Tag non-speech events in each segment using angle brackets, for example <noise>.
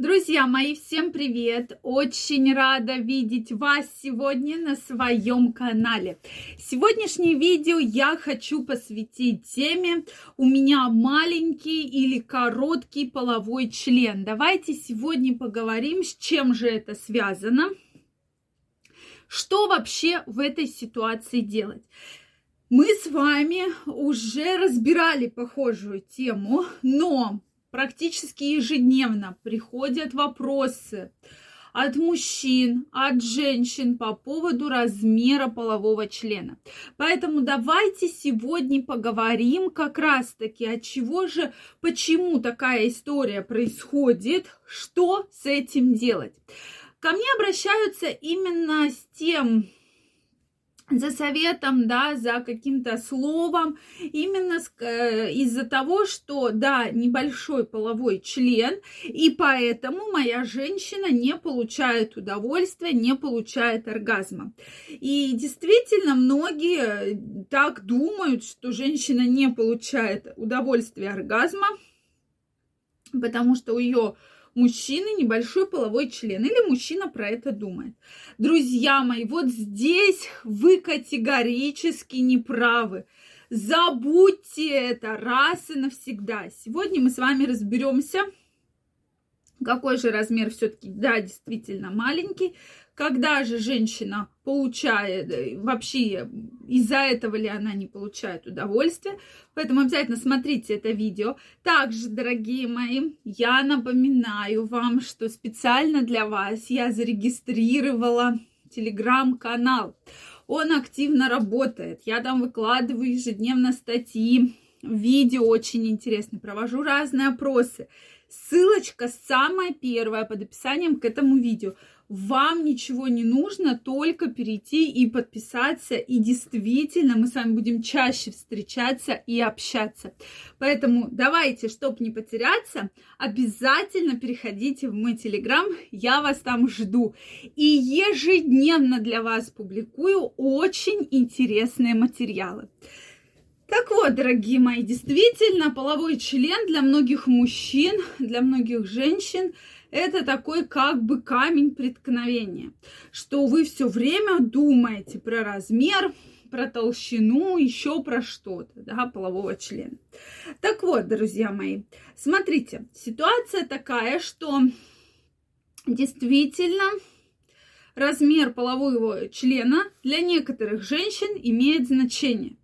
Друзья мои, всем привет! Очень рада видеть вас сегодня на своем канале. Сегодняшнее видео я хочу посвятить теме «У меня маленький или короткий половой член». Давайте сегодня поговорим, с чем же это связано, что вообще в этой ситуации делать. Мы с вами уже разбирали похожую тему, но практически ежедневно приходят вопросы от мужчин, от женщин по поводу размера полового члена. Поэтому давайте сегодня поговорим как раз-таки, от чего же, почему такая история происходит, что с этим делать. Ко мне обращаются именно с тем за советом, да, за каким-то словом, именно э, из-за того, что, да, небольшой половой член, и поэтому моя женщина не получает удовольствия, не получает оргазма. И действительно, многие так думают, что женщина не получает удовольствия оргазма, потому что у ее мужчины небольшой половой член. Или мужчина про это думает. Друзья мои, вот здесь вы категорически не правы. Забудьте это раз и навсегда. Сегодня мы с вами разберемся, какой же размер все-таки, да, действительно маленький, когда же женщина получает, э, вообще из-за этого ли она не получает удовольствие. Поэтому обязательно смотрите это видео. Также, дорогие мои, я напоминаю вам, что специально для вас я зарегистрировала телеграм-канал. Он активно работает. Я там выкладываю ежедневно статьи, видео очень интересные, провожу разные опросы. Ссылочка самая первая под описанием к этому видео. Вам ничего не нужно, только перейти и подписаться. И действительно, мы с вами будем чаще встречаться и общаться. Поэтому давайте, чтобы не потеряться, обязательно переходите в мой телеграм. Я вас там жду. И ежедневно для вас публикую очень интересные материалы. Так вот, дорогие мои, действительно, половой член для многих мужчин, для многих женщин – это такой как бы камень преткновения, что вы все время думаете про размер, про толщину, еще про что-то, да, полового члена. Так вот, друзья мои, смотрите, ситуация такая, что действительно размер полового члена для некоторых женщин имеет значение.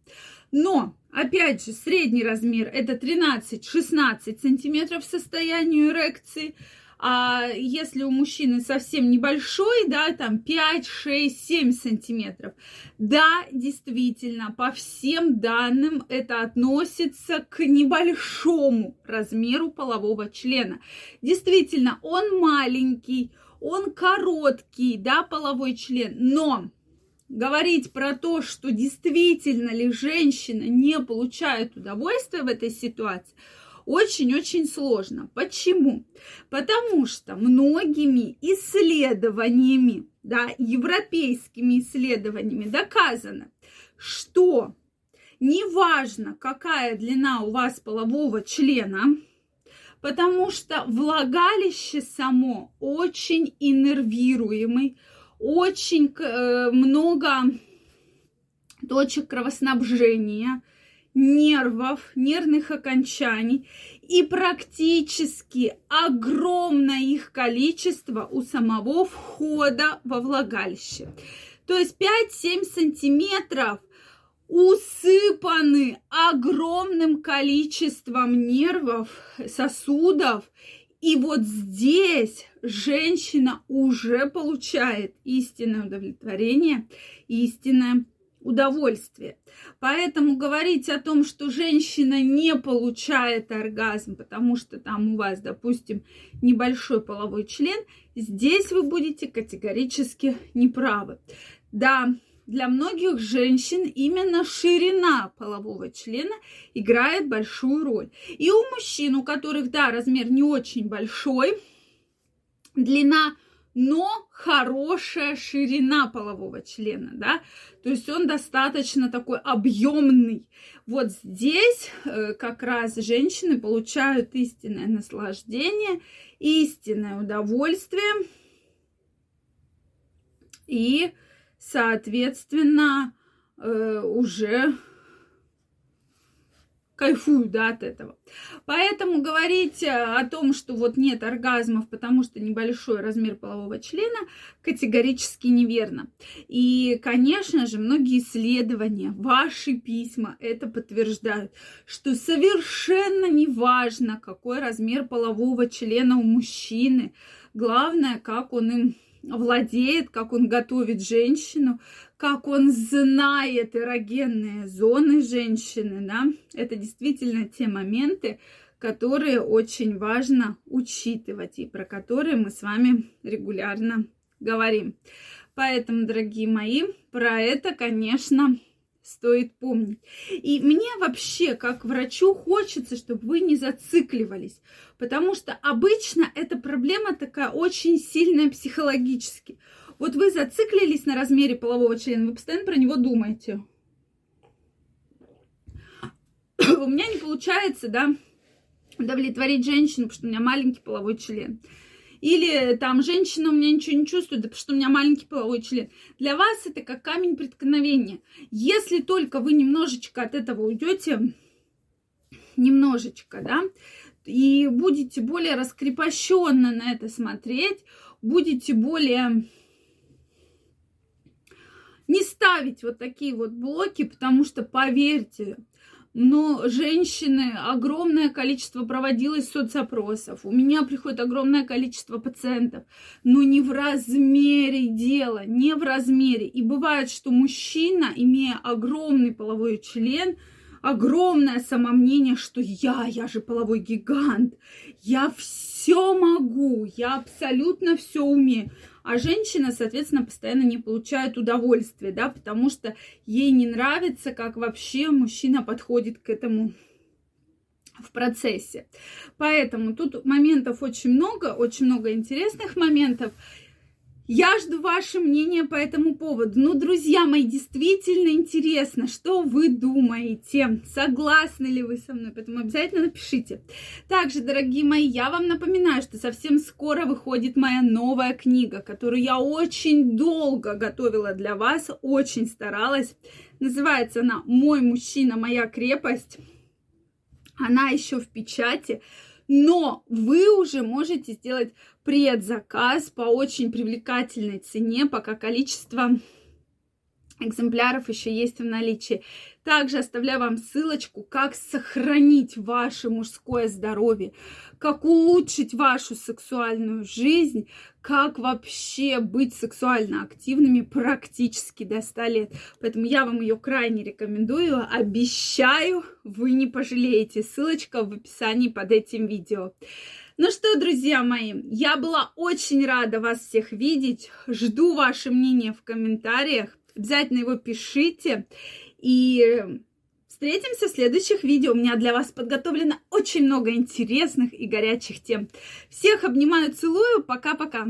Но, опять же, средний размер это 13-16 сантиметров состоянию эрекции – а если у мужчины совсем небольшой, да, там 5, 6, 7 сантиметров, да, действительно, по всем данным это относится к небольшому размеру полового члена. Действительно, он маленький, он короткий, да, половой член, но говорить про то, что действительно ли женщина не получает удовольствия в этой ситуации – очень-очень сложно. Почему? Потому что многими исследованиями, да, европейскими исследованиями доказано, что неважно, какая длина у вас полового члена, потому что влагалище само очень иннервируемый, очень э, много точек кровоснабжения – нервов, нервных окончаний и практически огромное их количество у самого входа во влагалище. То есть 5-7 сантиметров усыпаны огромным количеством нервов, сосудов. И вот здесь женщина уже получает истинное удовлетворение, истинное удовольствие. Поэтому говорить о том, что женщина не получает оргазм, потому что там у вас, допустим, небольшой половой член, здесь вы будете категорически неправы. Да, для многих женщин именно ширина полового члена играет большую роль. И у мужчин, у которых, да, размер не очень большой, длина но хорошая ширина полового члена, да, то есть он достаточно такой объемный. Вот здесь э, как раз женщины получают истинное наслаждение, истинное удовольствие и, соответственно, э, уже кайфую, да, от этого. Поэтому говорить э, о том, что вот нет оргазмов, потому что небольшой размер полового члена, категорически неверно. И, конечно же, многие исследования, ваши письма это подтверждают, что совершенно не важно, какой размер полового члена у мужчины. Главное, как он им владеет, как он готовит женщину, как он знает эрогенные зоны женщины, да, это действительно те моменты, которые очень важно учитывать и про которые мы с вами регулярно говорим. Поэтому, дорогие мои, про это, конечно, стоит помнить. И мне вообще, как врачу, хочется, чтобы вы не зацикливались, потому что обычно эта проблема такая очень сильная психологически. Вот вы зациклились на размере полового члена, вы постоянно про него думаете. <coughs> У меня не получается, да, удовлетворить женщину, потому что у меня маленький половой член. Или там женщина у меня ничего не чувствует, да потому что у меня маленький половой член. Для вас это как камень преткновения. Если только вы немножечко от этого уйдете, немножечко, да, и будете более раскрепощенно на это смотреть, будете более не ставить вот такие вот блоки, потому что, поверьте, но женщины, огромное количество проводилось соцопросов. У меня приходит огромное количество пациентов. Но не в размере дела, не в размере. И бывает, что мужчина, имея огромный половой член, огромное самомнение, что я, я же половой гигант, я все могу, я абсолютно все умею а женщина, соответственно, постоянно не получает удовольствия, да, потому что ей не нравится, как вообще мужчина подходит к этому в процессе. Поэтому тут моментов очень много, очень много интересных моментов. Я жду ваше мнение по этому поводу. Ну, друзья мои, действительно интересно, что вы думаете, согласны ли вы со мной, поэтому обязательно напишите. Также, дорогие мои, я вам напоминаю, что совсем скоро выходит моя новая книга, которую я очень долго готовила для вас, очень старалась. Называется она «Мой мужчина, моя крепость». Она еще в печати но вы уже можете сделать предзаказ по очень привлекательной цене, пока количество экземпляров еще есть в наличии. Также оставляю вам ссылочку, как сохранить ваше мужское здоровье, как улучшить вашу сексуальную жизнь, как вообще быть сексуально активными практически до 100 лет. Поэтому я вам ее крайне рекомендую. Обещаю, вы не пожалеете. Ссылочка в описании под этим видео. Ну что, друзья мои, я была очень рада вас всех видеть. Жду ваше мнение в комментариях. Обязательно его пишите. И встретимся в следующих видео. У меня для вас подготовлено очень много интересных и горячих тем. Всех обнимаю, целую. Пока-пока.